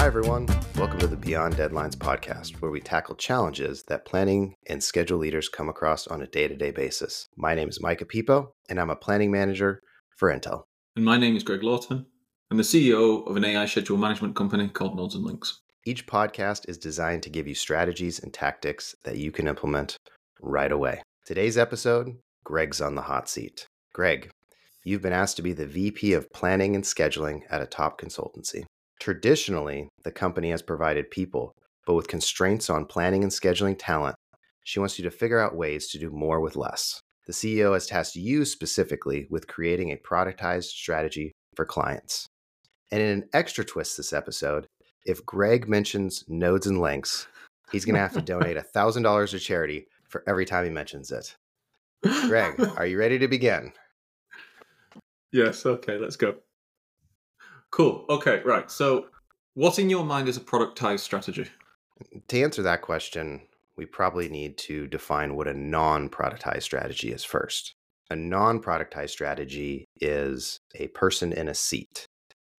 Hi, everyone. Welcome to the Beyond Deadlines podcast, where we tackle challenges that planning and schedule leaders come across on a day to day basis. My name is Micah Piippo, and I'm a planning manager for Intel. And my name is Greg Lawton. I'm the CEO of an AI schedule management company called Nodes and Links. Each podcast is designed to give you strategies and tactics that you can implement right away. Today's episode Greg's on the hot seat. Greg, you've been asked to be the VP of Planning and Scheduling at a top consultancy. Traditionally, the company has provided people, but with constraints on planning and scheduling talent, she wants you to figure out ways to do more with less. The CEO has tasked you specifically with creating a productized strategy for clients. And in an extra twist this episode, if Greg mentions nodes and links, he's going to have to donate $1,000 to charity for every time he mentions it. Greg, are you ready to begin? Yes, okay, let's go. Cool. Okay, right. So, what in your mind is a productized strategy? To answer that question, we probably need to define what a non productized strategy is first. A non productized strategy is a person in a seat.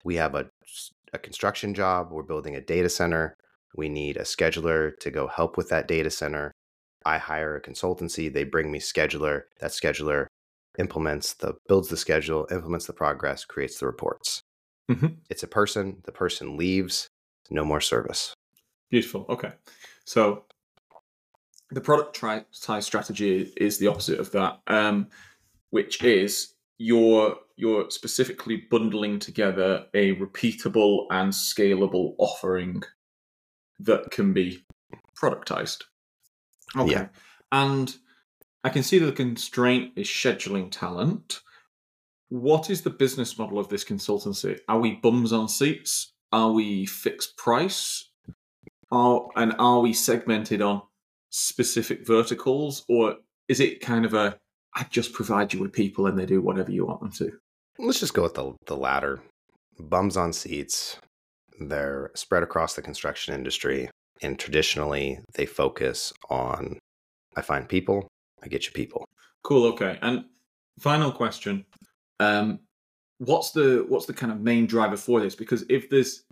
We have a, a construction job, we're building a data center, we need a scheduler to go help with that data center. I hire a consultancy, they bring me scheduler, that scheduler implements the builds the schedule, implements the progress, creates the reports. Mm-hmm. It's a person. The person leaves. No more service. Beautiful. Okay. So the product tri- strategy is the opposite of that, um, which is you're you're specifically bundling together a repeatable and scalable offering that can be productized. Okay. Yeah. And I can see that the constraint is scheduling talent what is the business model of this consultancy? Are we bums on seats? Are we fixed price? Are and are we segmented on specific verticals, or is it kind of a I just provide you with people and they do whatever you want them to? Let's just go with the the latter. Bums on seats. They're spread across the construction industry, and traditionally they focus on I find people, I get you people. Cool. Okay. And final question: um, what's the what's the kind of main driver for this? Because if there's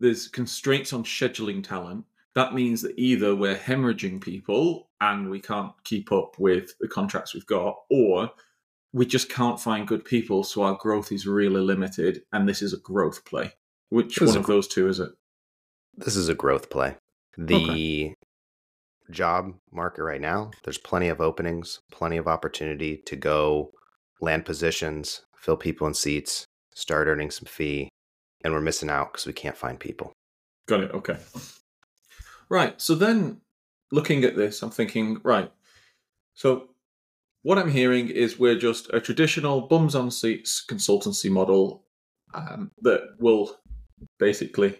there's constraints on scheduling talent, that means that either we're hemorrhaging people and we can't keep up with the contracts we've got, or we just can't find good people, so our growth is really limited, and this is a growth play. Which one of those two is it? This is a growth play. The okay. job market right now, there's plenty of openings, plenty of opportunity to go land positions, fill people in seats, start earning some fee, and we're missing out because we can't find people. Got it. Okay. Right. So then looking at this, I'm thinking, right. So what I'm hearing is we're just a traditional bums on seats consultancy model um, that will basically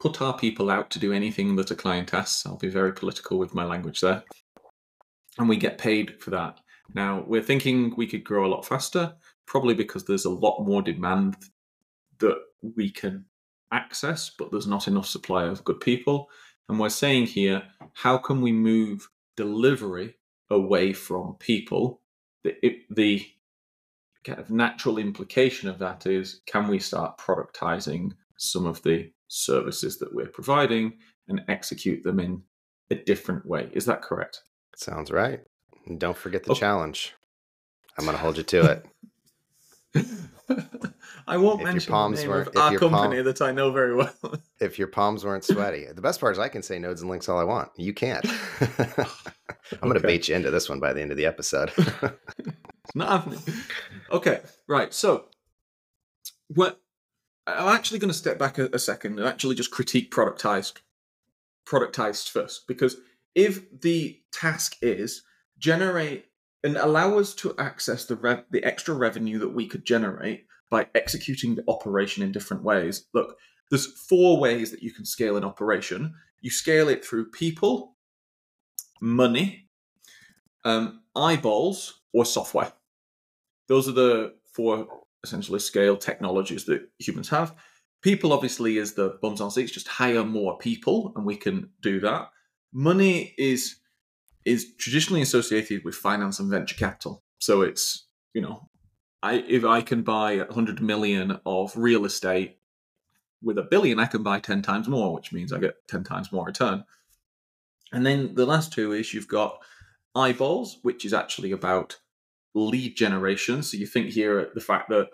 put our people out to do anything that a client asks. I'll be very political with my language there. And we get paid for that. Now, we're thinking we could grow a lot faster, probably because there's a lot more demand that we can access, but there's not enough supply of good people. And we're saying here, how can we move delivery away from people? The, the kind of natural implication of that is can we start productizing some of the services that we're providing and execute them in a different way? Is that correct? Sounds right. Don't forget the oh. challenge. I'm going to hold you to it. I won't if mention your palms the name of our company palm, that I know very well. if your palms weren't sweaty, the best part is I can say nodes and links all I want. You can't. I'm going to bait you into this one by the end of the episode. not happening. Okay, right. So, what I'm actually going to step back a, a second and actually just critique productized, productized first, because if the task is generate and allow us to access the rev- the extra revenue that we could generate by executing the operation in different ways. Look, there's four ways that you can scale an operation. You scale it through people, money, um, eyeballs, or software. Those are the four essentially scale technologies that humans have. People obviously is the bums on seats, just hire more people, and we can do that. Money is is traditionally associated with finance and venture capital. So it's, you know, I if I can buy 100 million of real estate with a billion, I can buy 10 times more, which means I get 10 times more return. And then the last two is you've got eyeballs, which is actually about lead generation. So you think here at the fact that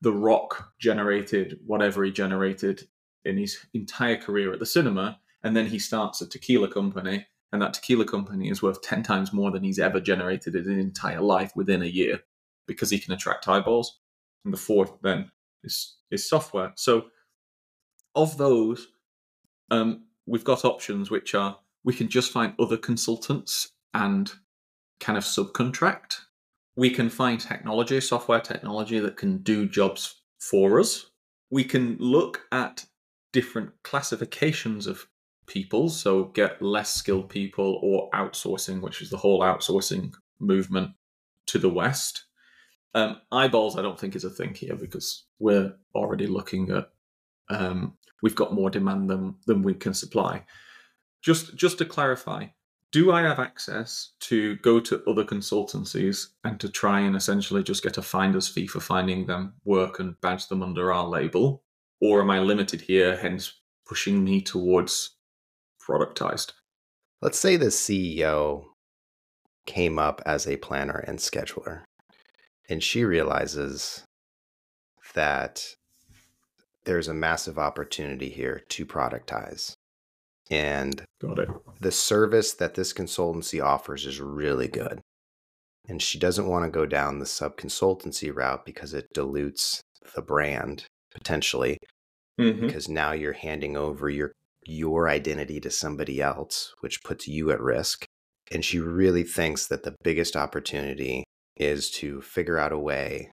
The Rock generated whatever he generated in his entire career at the cinema, and then he starts a tequila company, and that tequila company is worth 10 times more than he's ever generated in his entire life within a year because he can attract eyeballs. And the fourth then is, is software. So of those, um, we've got options which are we can just find other consultants and kind of subcontract. We can find technology, software technology that can do jobs for us. We can look at different classifications of people, so get less skilled people or outsourcing, which is the whole outsourcing movement to the West. Um, eyeballs, I don't think is a thing here because we're already looking at um, we've got more demand than than we can supply. Just just to clarify, do I have access to go to other consultancies and to try and essentially just get a finder's fee for finding them work and badge them under our label? Or am I limited here, hence pushing me towards productized? Let's say the CEO came up as a planner and scheduler, and she realizes that there's a massive opportunity here to productize. And Got it. the service that this consultancy offers is really good. And she doesn't want to go down the sub consultancy route because it dilutes the brand potentially Mm-hmm. because now you're handing over your your identity to somebody else which puts you at risk and she really thinks that the biggest opportunity is to figure out a way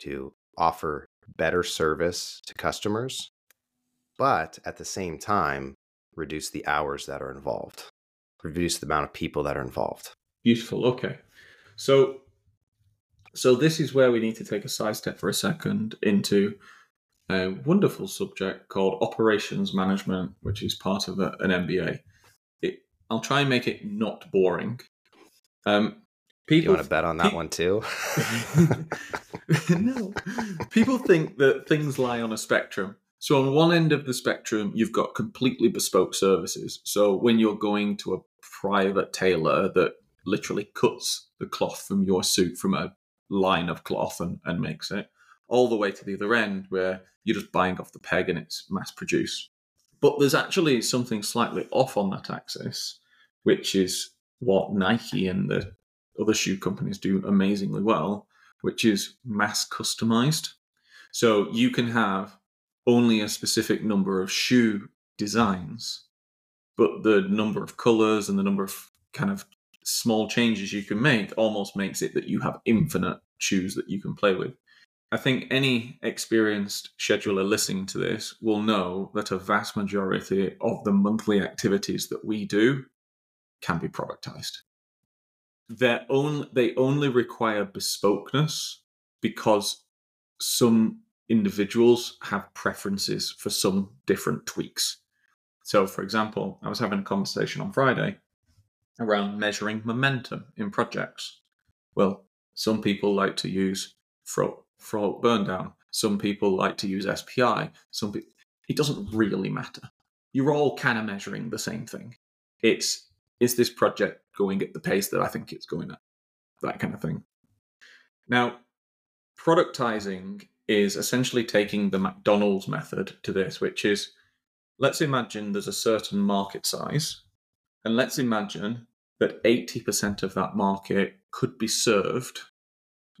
to offer better service to customers but at the same time reduce the hours that are involved reduce the amount of people that are involved Beautiful. Okay. So so this is where we need to take a side step for a second into a wonderful subject called operations management, which is part of a, an MBA. It, I'll try and make it not boring. Um, you want to bet on that pe- one too no. People think that things lie on a spectrum. So on one end of the spectrum, you've got completely bespoke services. So when you're going to a private tailor that literally cuts the cloth from your suit from a line of cloth and, and makes it, all the way to the other end where you're just buying off the peg and it's mass produced. But there's actually something slightly off on that axis, which is what Nike and the other shoe companies do amazingly well, which is mass customized. So you can have only a specific number of shoe designs, but the number of colors and the number of kind of small changes you can make almost makes it that you have infinite shoes that you can play with. I think any experienced scheduler listening to this will know that a vast majority of the monthly activities that we do can be productized. They're own, they only require bespokeness because some individuals have preferences for some different tweaks. So, for example, I was having a conversation on Friday around measuring momentum in projects. Well, some people like to use throat, throat burn down. Some people like to use SPI. Some pe- it doesn't really matter. You're all kind of measuring the same thing. It's is this project going at the pace that I think it's going at? That kind of thing. Now, productizing is essentially taking the McDonald's method to this, which is let's imagine there's a certain market size, and let's imagine that 80% of that market could be served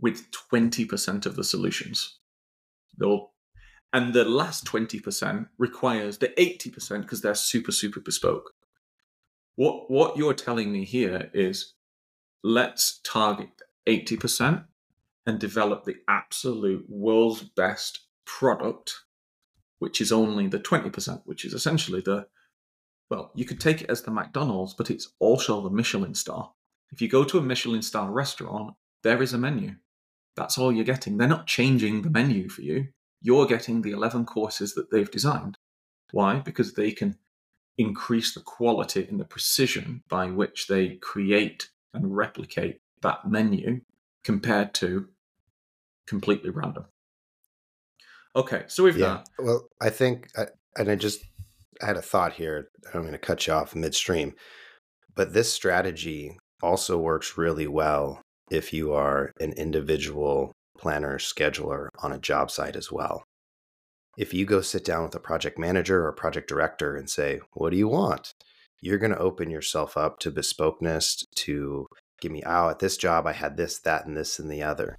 with 20% of the solutions. And the last 20% requires the 80% because they're super, super bespoke. What, what you're telling me here is let's target 80% and develop the absolute world's best product, which is only the 20%, which is essentially the, well, you could take it as the McDonald's, but it's also the Michelin star. If you go to a Michelin star restaurant, there is a menu. That's all you're getting. They're not changing the menu for you. You're getting the 11 courses that they've designed. Why? Because they can increase the quality and the precision by which they create and replicate that menu compared to completely random. Okay, so we've Yeah. got Well, I think, I, and I just I had a thought here. I'm going to cut you off midstream, but this strategy also works really well if you are an individual planner scheduler on a job site as well. If you go sit down with a project manager or project director and say, What do you want? You're going to open yourself up to bespokeness, to give me, oh, at this job, I had this, that, and this, and the other.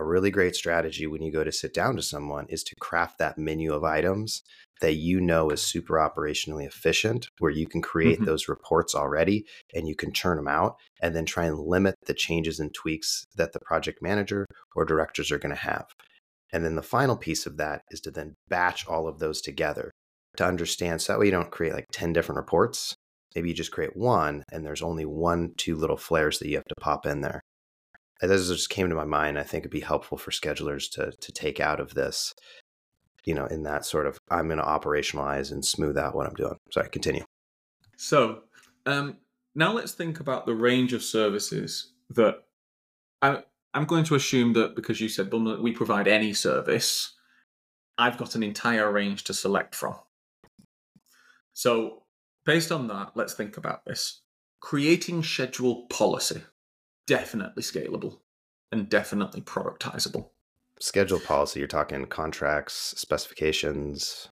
A really great strategy when you go to sit down to someone is to craft that menu of items that you know is super operationally efficient, where you can create Mhm. those reports already and you can churn them out and then try and limit the changes and tweaks that the project manager or directors are going to have. And then the final piece of that is to then batch all of those together to understand. So that way you don't create like 10 different reports. Maybe you just create one and there's only one, two little flares that you have to pop in there. Those just came to my mind. I think it'd be helpful for schedulers to to take out of this, you know, in that sort of I'm going to operationalize and smooth out what I'm doing. Sorry, continue. So um, now let's think about the range of services that I, I'm going to assume that because you said we provide any service, I've got an entire range to select from. So based on that, let's think about this. Creating schedule policy, definitely scalable and definitely productizable. Schedule policy. You're talking contracts, specifications,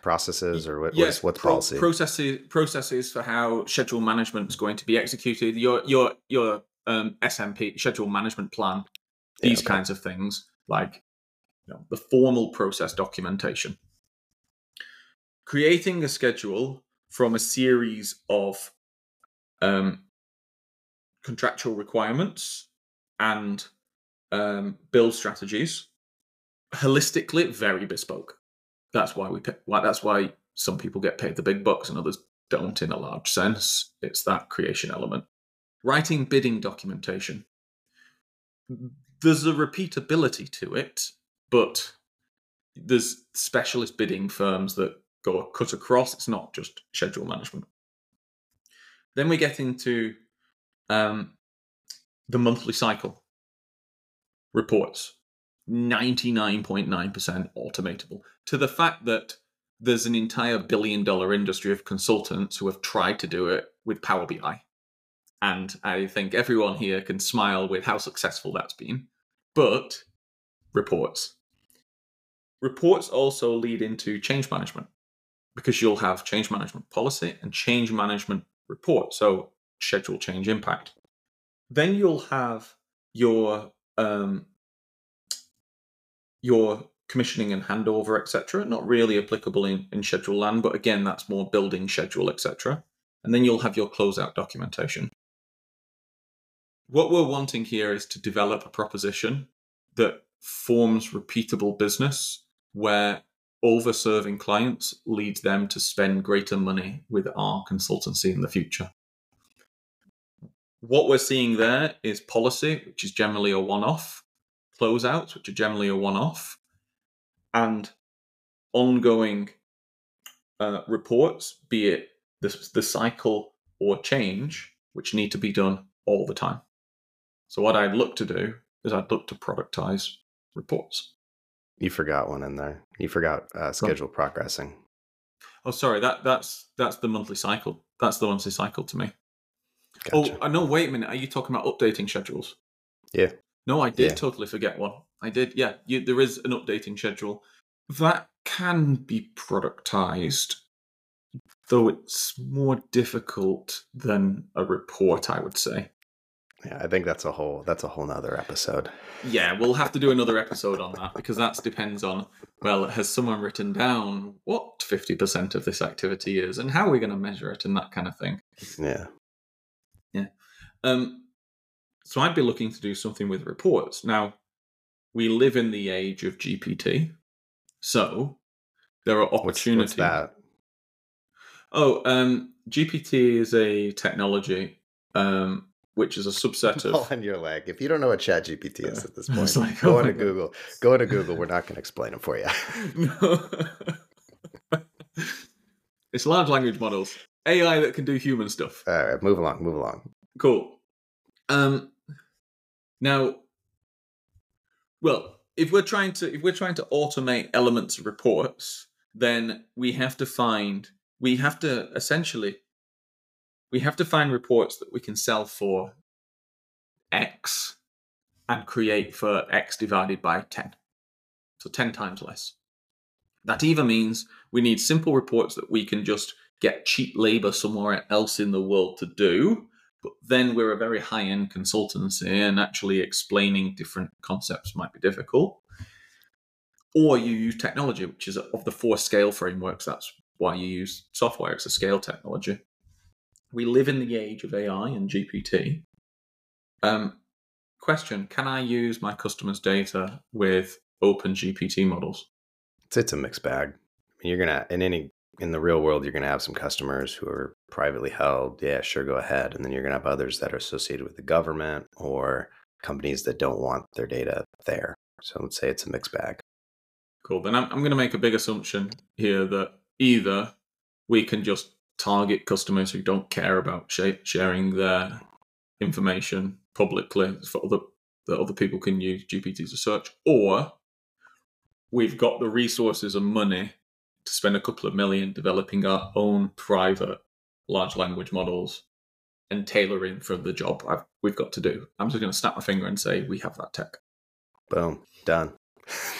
processes, or what, Yes, what's what's pro- policy? processes processes for how schedule management is going to be executed. Your your your um, SMP schedule management plan. Yeah, These okay. kinds of things, like you know, the formal process documentation. Creating a schedule from a series of um, contractual requirements and um, build strategies. Holistically, very bespoke. That's why we pay, why that's why some people get paid the big bucks and others don't in a large sense. It's that creation element. Writing bidding documentation. There's a repeatability to it, but there's specialist bidding firms that go cut across. It's not just schedule management. Then we get into um, the monthly cycle reports 99.9% automatable to the fact that there's an entire billion dollar industry of consultants who have tried to do it with Power BI. And I think everyone here can smile with how successful that's been. But reports. Reports also lead into change management because you'll have change management policy and change management report. So schedule change impact. Then you'll have your um, your commissioning and handover, etc. Not really applicable in, in schedule land, but again, that's more building schedule, etc. And then you'll have your closeout documentation. What we're wanting here is to develop a proposition that forms repeatable business where over-serving clients leads them to spend greater money with our consultancy in the future. What we're seeing there is policy, which is generally a one-off, closeouts, which are generally a one-off, and ongoing uh, reports, be it the, the cycle or change, which need to be done all the time. So what I'd look to do is I'd look to productize reports. You forgot one in there. You forgot uh, schedule progressing. Oh, sorry, that that's that's the monthly cycle. That's the monthly cycle to me. Oh, gotcha. Oh, no, wait a minute. Are you talking about updating schedules? Yeah. No, I did Yeah. totally forget one. I did. Yeah, you, there is an updating schedule that can be productized, though it's more difficult than a report. I would say. yeah, I think that's a whole that's a whole nother episode. Yeah, we'll have to do another episode on that because that depends on well, has someone written down what fifty percent of this activity is and how are we going to measure it and that kind of thing. Yeah. Um, so I'd be looking to do something with reports. Now, we live in the age of GPT, so there are opportunities. what's that? Oh, um, GPT is a technology um, which is a subset of. on your leg. If you don't know what Chat GPT is at this point, like, go oh on to God. Google. Go on to Google. We're not going to explain it for you. it's large language models, AI that can do human stuff. All right, move along. Move along. Cool. Um, now, well, if we're trying to if we're trying to automate elements of reports, then we have to find we have to essentially we have to find reports that we can sell for X and create for X divided by 10. So 10 times less. That either means we need simple reports that we can just get cheap labor somewhere else in the world to do, but then we're a very high end consultancy and actually explaining different concepts might be difficult. Or you use technology, which is of the four scale frameworks. That's why you use software. It's a scale technology. We live in the age of AI and GPT. Um, question Can I use my customers' data with open GPT models? It's, it's a mixed bag. You're gonna in any in the real world, you're gonna have some customers who are privately held. Yeah, sure, go ahead. And then you're gonna have others that are associated with the government or companies that don't want their data there. So let's say it's a mixed bag. Cool. Then I'm, I'm going to make a big assumption here that either we can just target customers who don't care about sh- sharing their information publicly for other that other people can use GPT to search, or we've got the resources and money to spend a couple of million developing our own private large language models and tailoring for the job I've, we've got to do. I'm just going to snap my finger and say we have that tech. Boom, done.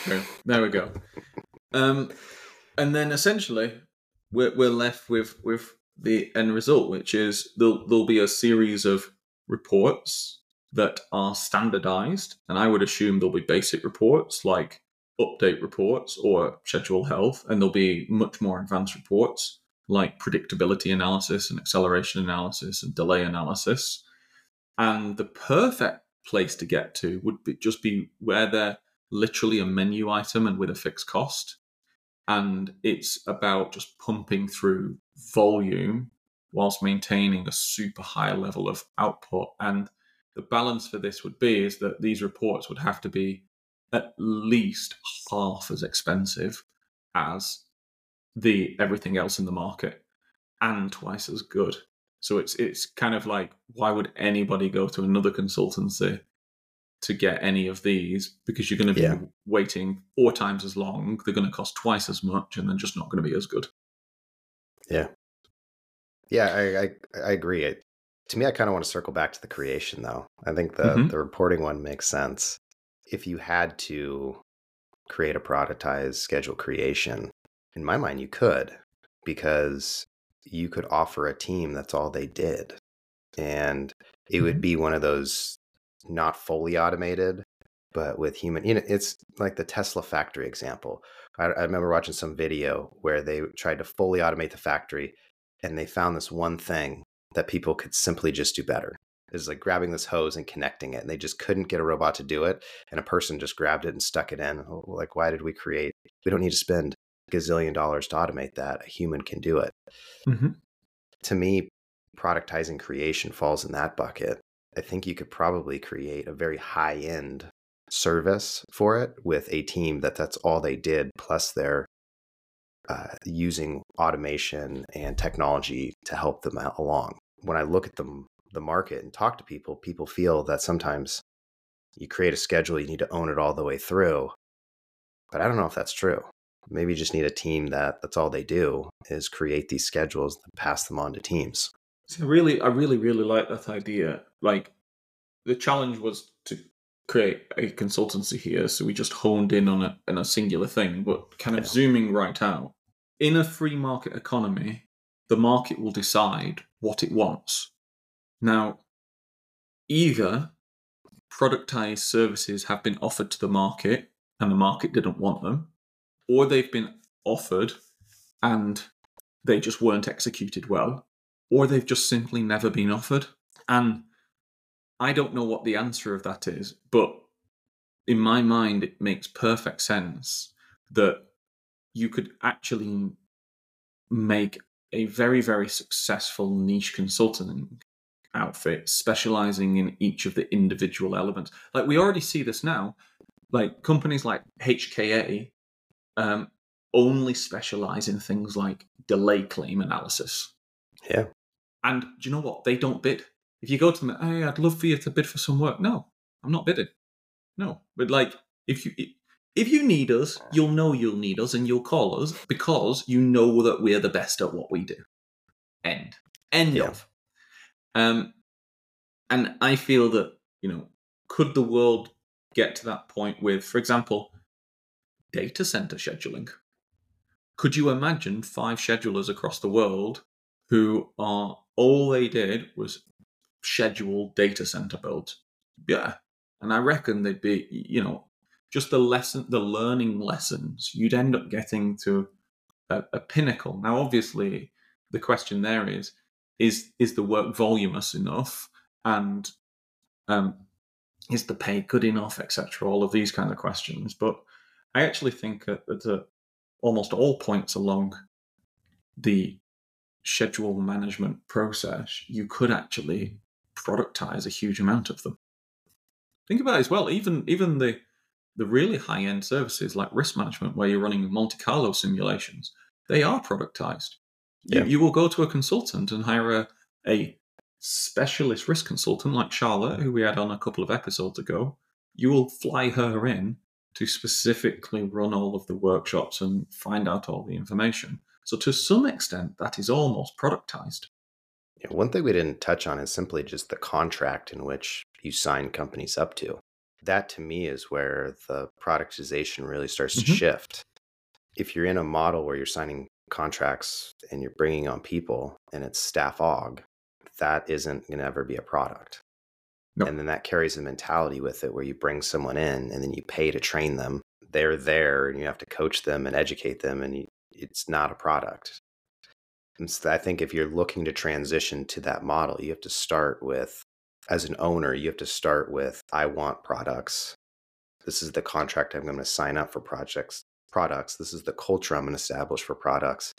there, there we go. Um, and then essentially, we're, we're left with with the end result, which is there'll, there'll be a series of reports that are standardized, and I would assume there'll be basic reports like update reports or schedule health, and there'll be much more advanced reports like predictability analysis and acceleration analysis and delay analysis. And the perfect place to get to would be just be where they're literally a menu item and with a fixed cost. And it's about just pumping through volume whilst maintaining a super high level of output. And the balance for this would be is that these reports would have to be at least half as expensive as the everything else in the market and twice as good. So it's it's kind of like why would anybody go to another consultancy to get any of these because you're going to be yeah. waiting four times as long. They're going to cost twice as much, and they're just not going to be as good. Yeah, yeah, I I, I agree. It, to me, I kind of want to circle back to the creation, though. I think the mm-hmm. the reporting one makes sense. If you had to create a productized schedule creation, in my mind, you could because you could offer a team that's all they did, and it mm-hmm. would be one of those not fully automated, but with human. You know, it's like the Tesla factory example. I, I remember watching some video where they tried to fully automate the factory, and they found this one thing that people could simply just do better. Is like grabbing this hose and connecting it, and they just couldn't get a robot to do it, and a person just grabbed it and stuck it in. Oh, like, why did we create? We don't need to spend gazillion dollars to automate that. A human can do it. Mm-hmm. To me, productizing creation falls in that bucket. I think you could probably create a very high end service for it with a team that that's all they did, plus they're uh, using automation and technology to help them out along. When I look at the, the market and talk to people, people feel that sometimes you create a schedule, you need to own it all the way through. But I don't know if that's true. Maybe you just need a team that that's all they do is create these schedules and pass them on to teams. I really, I really, really like that idea. Like, the challenge was to create a consultancy here, so we just honed in on a, on a singular thing. But kind of yeah. zooming right out, in a free market economy, the market will decide what it wants. Now, either productized services have been offered to the market and the market didn't want them, or they've been offered and they just weren't executed well, or they've just simply never been offered. And I don't know what the answer of that is, but in my mind, it makes perfect sense that you could actually make a very, very successful niche consulting outfit specializing in each of the individual elements. Like we already see this now. Like companies like HKA um, only specialize in things like delay claim analysis. Yeah. And do you know what? They don't bid. If you go to them, hey, I'd love for you to bid for some work. No, I'm not bidding. No, but like if you if you need us, you'll know you'll need us and you'll call us because you know that we're the best at what we do. End. End Yeah. of. Um, and I feel that, you know, could the world get to that point with, for example, data center scheduling? Could you imagine five schedulers across the world who are all they did was schedule data center builds? Yeah. And I reckon they'd be, you know, just the lesson, the learning lessons, you'd end up getting to a, a pinnacle. Now, obviously, the question there is, is is the work voluminous enough, and um, is the pay good enough, etc. All of these kind of questions. But I actually think that at uh, almost all points along the schedule management process, you could actually productize a huge amount of them. Think about it as well. Even even the the really high end services like risk management, where you're running Monte Carlo simulations, they are productized. Yeah. You, you will go to a consultant and hire a, a specialist risk consultant like Charlotte, who we had on a couple of episodes ago. You will fly her in to specifically run all of the workshops and find out all the information. So, to some extent, that is almost productized. Yeah, one thing we didn't touch on is simply just the contract in which you sign companies up to. That to me is where the productization really starts to Mhm. shift. If you're in a model where you're signing contracts and you're bringing on people and it's staff aug, that isn't going to ever be a product. No. And then that carries a mentality with it where you bring someone in and then you pay to train them. They're there and you have to coach them and educate them, and you, it's not a product. And so I think if you're looking to transition to that model, you have to start with, as an owner, you have to start with, I want products. This is the contract I'm going to sign up for projects, products. This is the culture I'm going to establish for products.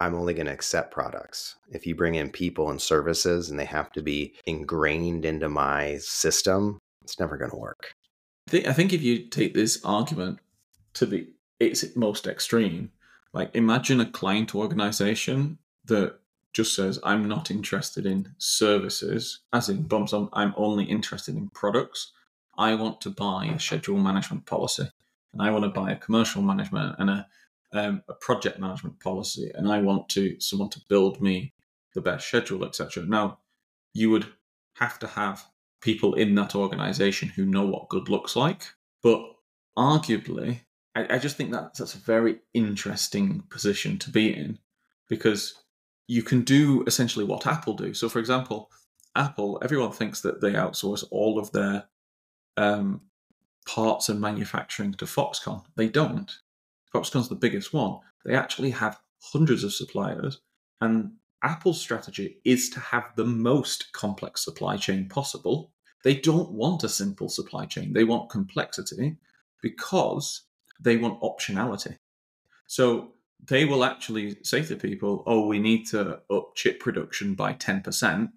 I'm only going to accept products. If you bring in people and services and they have to be ingrained into my system, it's never going to work. I think, if you take this argument to the its most extreme, like imagine a client organization that just says, I'm not interested in services, as in bumps on, I'm only interested in products. I want to buy a schedule management policy, and I want to buy a commercial management and a um, a project management policy, and I want to someone to build me the best schedule, etc. Now, you would have to have people in that organization who know what good looks like, but arguably, I, I just think that that's a very interesting position to be in because you can do essentially what Apple do. So, for example, Apple, everyone thinks that they outsource all of their um, parts and manufacturing to Foxconn. They don't. Foxconn's the biggest one. They actually have hundreds of suppliers, and Apple's strategy is to have the most complex supply chain possible. They don't want a simple supply chain, they want complexity because they want optionality. So they will actually say to people, oh, we need to up chip production by 10%.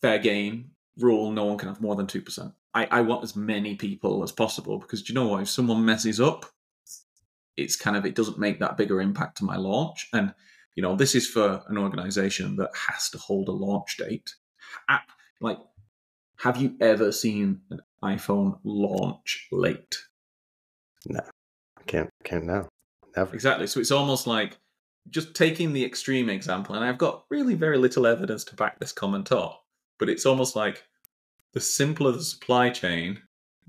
Fair game, rule, no one can have more than 2%. I, I want as many people as possible because do you know what? If someone messes up, it's kind of, it doesn't make that bigger impact to my launch. And, you know, this is for an organization that has to hold a launch date. App, like, have you ever seen an iPhone launch late? No, I can't, can't now. Never. Exactly. So it's almost like just taking the extreme example, and I've got really very little evidence to back this comment up, but it's almost like the simpler the supply chain,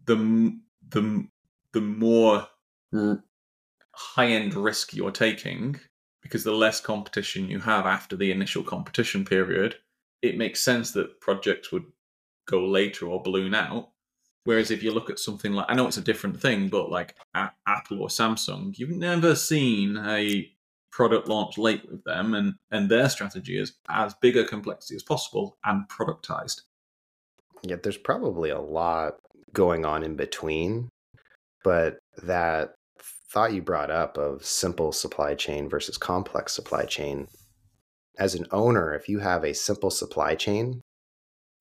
the the the more high end risk you're taking, because the less competition you have after the initial competition period, it makes sense that projects would go later or balloon out. Whereas if you look at something like, I know it's a different thing, but like Apple or Samsung, you've never seen a product launch late with them, and and their strategy is as big a complexity as possible and productized. Yeah, there's probably a lot going on in between, but that thought you brought up of simple supply chain versus complex supply chain, as an owner, if you have a simple supply chain,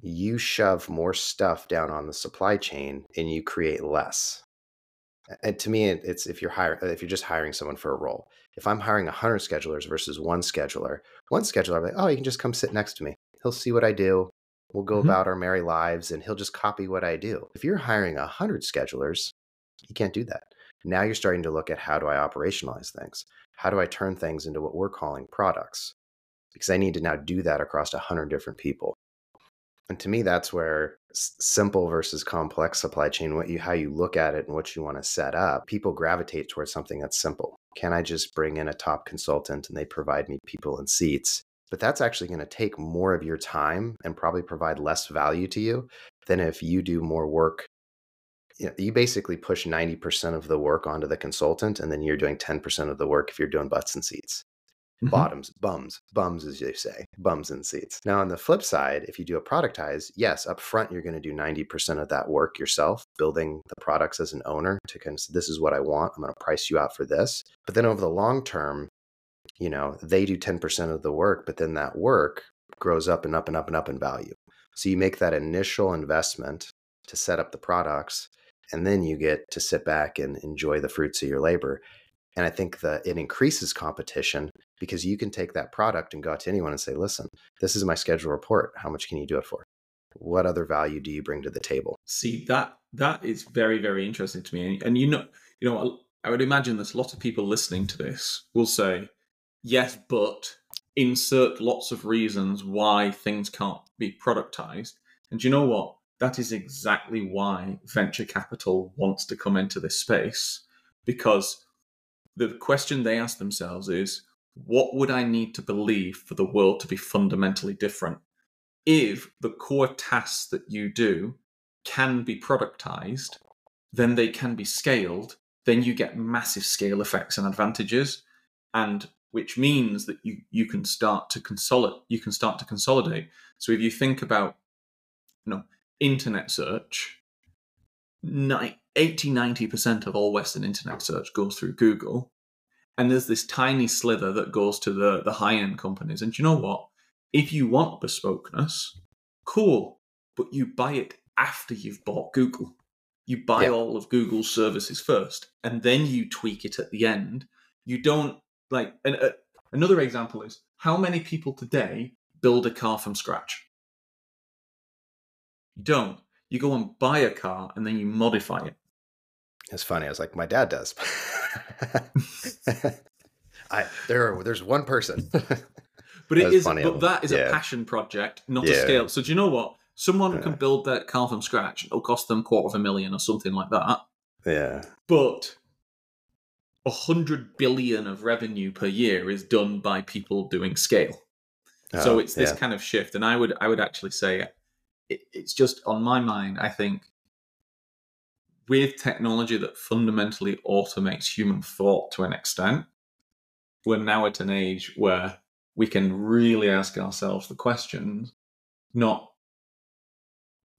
you shove more stuff down on the supply chain and you create less. And to me, it's if you're hiring, if you're just hiring someone for a role. If I'm hiring 100 schedulers versus one scheduler, one scheduler, I'm like, oh, you can just come sit next to me. He'll see what I do. We'll go Mhm. about our merry lives and he'll just copy what I do. If you're hiring 100 schedulers, you can't do that. Now you're starting to look at how do I operationalize things? How do I turn things into what we're calling products? Because I need to now do that across 100 different people. And to me, that's where simple versus complex supply chain, what you how you look at it and what you want to set up, people gravitate towards something that's simple. Can I just bring in a top consultant and they provide me people and seats? But that's actually going to take more of your time and probably provide less value to you than if you do more work you, know, you basically push 90% of the work onto the consultant and then you're doing 10% of the work if you're doing butts and seats mm-hmm. bottoms bums bums as you say bums and seats. Now on the flip side if you do a productize yes up front you're going to do 90% of that work yourself building the products as an owner to kind of this is what i want i'm going to price you out for this. But then over the long term you know they do 10% of the work but then that work grows up and up and up and up in value. So you make that initial investment to set up the products and then you get to sit back and enjoy the fruits of your labor. And i think that it increases competition because you can take that product and go out to anyone and say listen this is my schedule report. How much can you do it for? What other value do you bring to the table? See that that is very very interesting to me. And you know you know i would imagine there's a lot of people listening to this will say yes but insert lots of reasons why things can't be productized. And you know what? That is exactly why venture capital wants to come into this space because the question they ask themselves is what would I need to believe for the world to be fundamentally different? If the core tasks that you do can be productized, then they can be scaled, then you get massive scale effects and advantages. And which means that you, you can start to consolidate you can start to consolidate. So if you think about you know internet search, 80 90% of all Western internet search goes through Google. And there's this tiny slither that goes to the, the high end companies. And you know what? If you want bespokeness, cool, but you buy it after you've bought Google. You buy yeah. all of Google's services first, and then you tweak it at the end. You don't like. And, uh, another example is how many people today build a car from scratch? You don't. You go and buy a car and then you modify it. It's funny. I was like, my dad does. I there there's one person. but it is but that is yeah. a passion project, not yeah. a scale. So do you know what? Someone yeah. can build that car from scratch. It'll cost them quarter of a million or something like that. Yeah. But a hundred billion of revenue per year is done by people doing scale. Oh, so ah, it's this kind of shift, and I would I would actually say it, it's just on my mind. I think with technology that fundamentally automates human thought to an extent, we're now at an age where we can really ask ourselves the questions not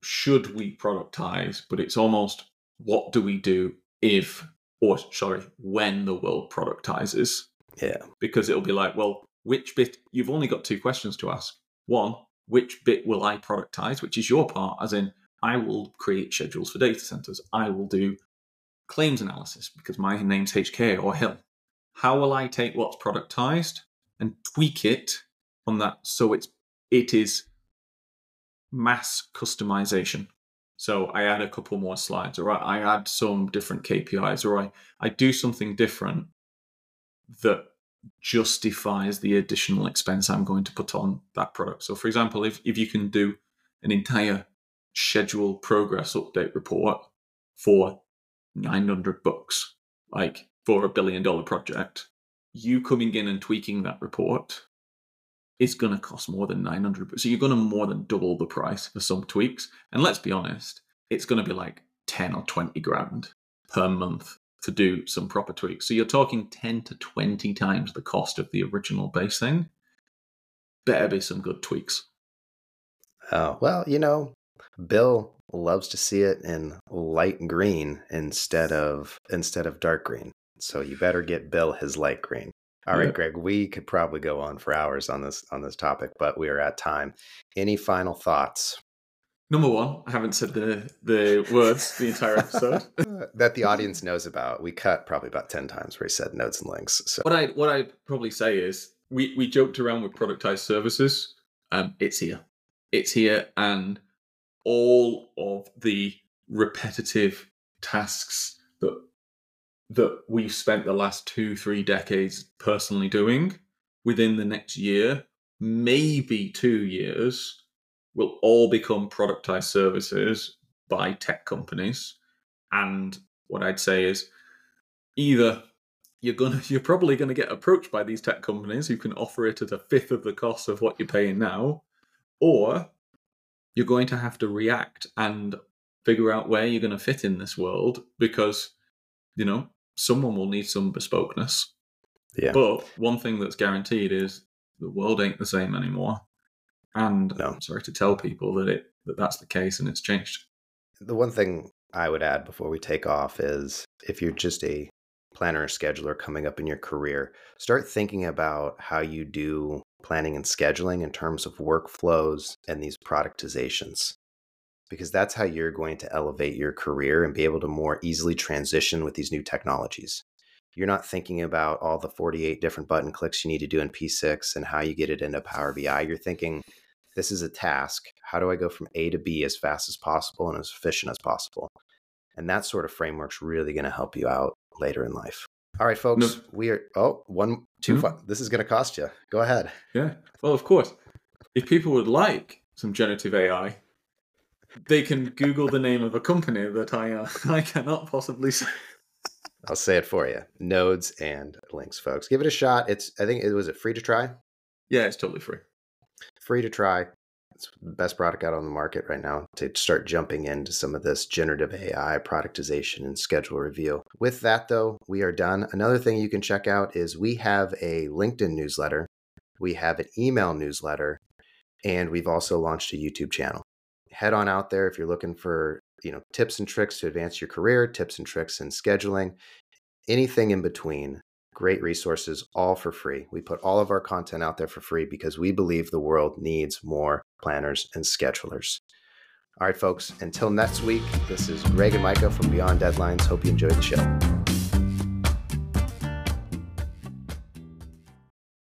should we productize, but it's almost what do we do if, or sorry, when the world productizes? Yeah. Because it'll be like, well, which bit, you've only got two questions to ask. One, which bit will I productize, which is your part, as in I will create schedules for data centers. I will do claims analysis because my name's HK or Hill. How will I take what's productized and tweak it on that so it's it is mass customization? So I add a couple more slides, or I add some different KPIs, or I, I do something different that justifies the additional expense I'm going to put on that product. So, for example, if, if you can do an entire schedule progress update report for 900 bucks, like for a billion dollar project, you coming in and tweaking that report is going to cost more than 900 so you're going to more than double the price for some tweaks and let's be honest it's going to be like 10 or 20 grand per month to do some proper tweaks. So you're talking 10 to 20 times the cost of the original base thing. Better be some good tweaks. Oh, well, you know, Bill loves to see it in light green instead of instead of dark green. So you better get Bill his light green. All right, Greg, we could probably go on for hours on this on this topic, but we are at time. Any final thoughts? Number one, I haven't said the the words the entire episode that the audience knows about. We cut probably about ten times where he said Nodes and Links. So what I what I probably say is we we joked around with productized services. Um, it's here, it's here, and all of the repetitive tasks that that we've spent the last two, three decades personally doing within the next year, maybe two years, will all become productized services by tech companies. And what I'd say is either you're gonna you're probably gonna get approached by these tech companies who can offer it at a fifth of the cost of what you're paying now, or you're going to have to react and figure out where you're going to fit in this world because you know someone will need some bespokeness. Yeah. But one thing that's guaranteed is the world ain't the same anymore. And No. I'm sorry to tell people that it that that's the case and it's changed. The one thing I would add before we take off is if you're just a planner or scheduler coming up in your career, start thinking about how you do planning and scheduling in terms of workflows and these productizations. Because that's how you're going to elevate your career and be able to more easily transition with these new technologies. You're not thinking about all the 48 different button clicks you need to do in P6 and how you get it into Power BI. You're thinking, this is a task. How do I go from A to B as fast as possible and as efficient as possible? And that sort of framework's really going to help you out later in life. All right, folks, No. we are, oh, one, two, Mhm. fun. This is going to cost you. Go ahead. Yeah. Well, of course. If people would like some generative AI, they can Google the name of a company that I uh, I cannot possibly say. I'll say it for you. Nodes and links, folks. Give it a shot. It's, I think it was it free to try? Yeah, it's totally free. free to try. It's the best product out on the market right now to start jumping into some of this generative AI productization and schedule review. With that, though, we are done. Another thing you can check out is we have a LinkedIn newsletter, we have an email newsletter, and we've also launched a YouTube channel. Head on out there if you're looking for you know tips and tricks to advance your career, tips and tricks in scheduling, anything in between great resources, all for free. We put all of our content out there for free because we believe the world needs more planners and schedulers. All right, folks, until next week, this is Greg and Micah from Beyond Deadlines. Hope you enjoyed the show.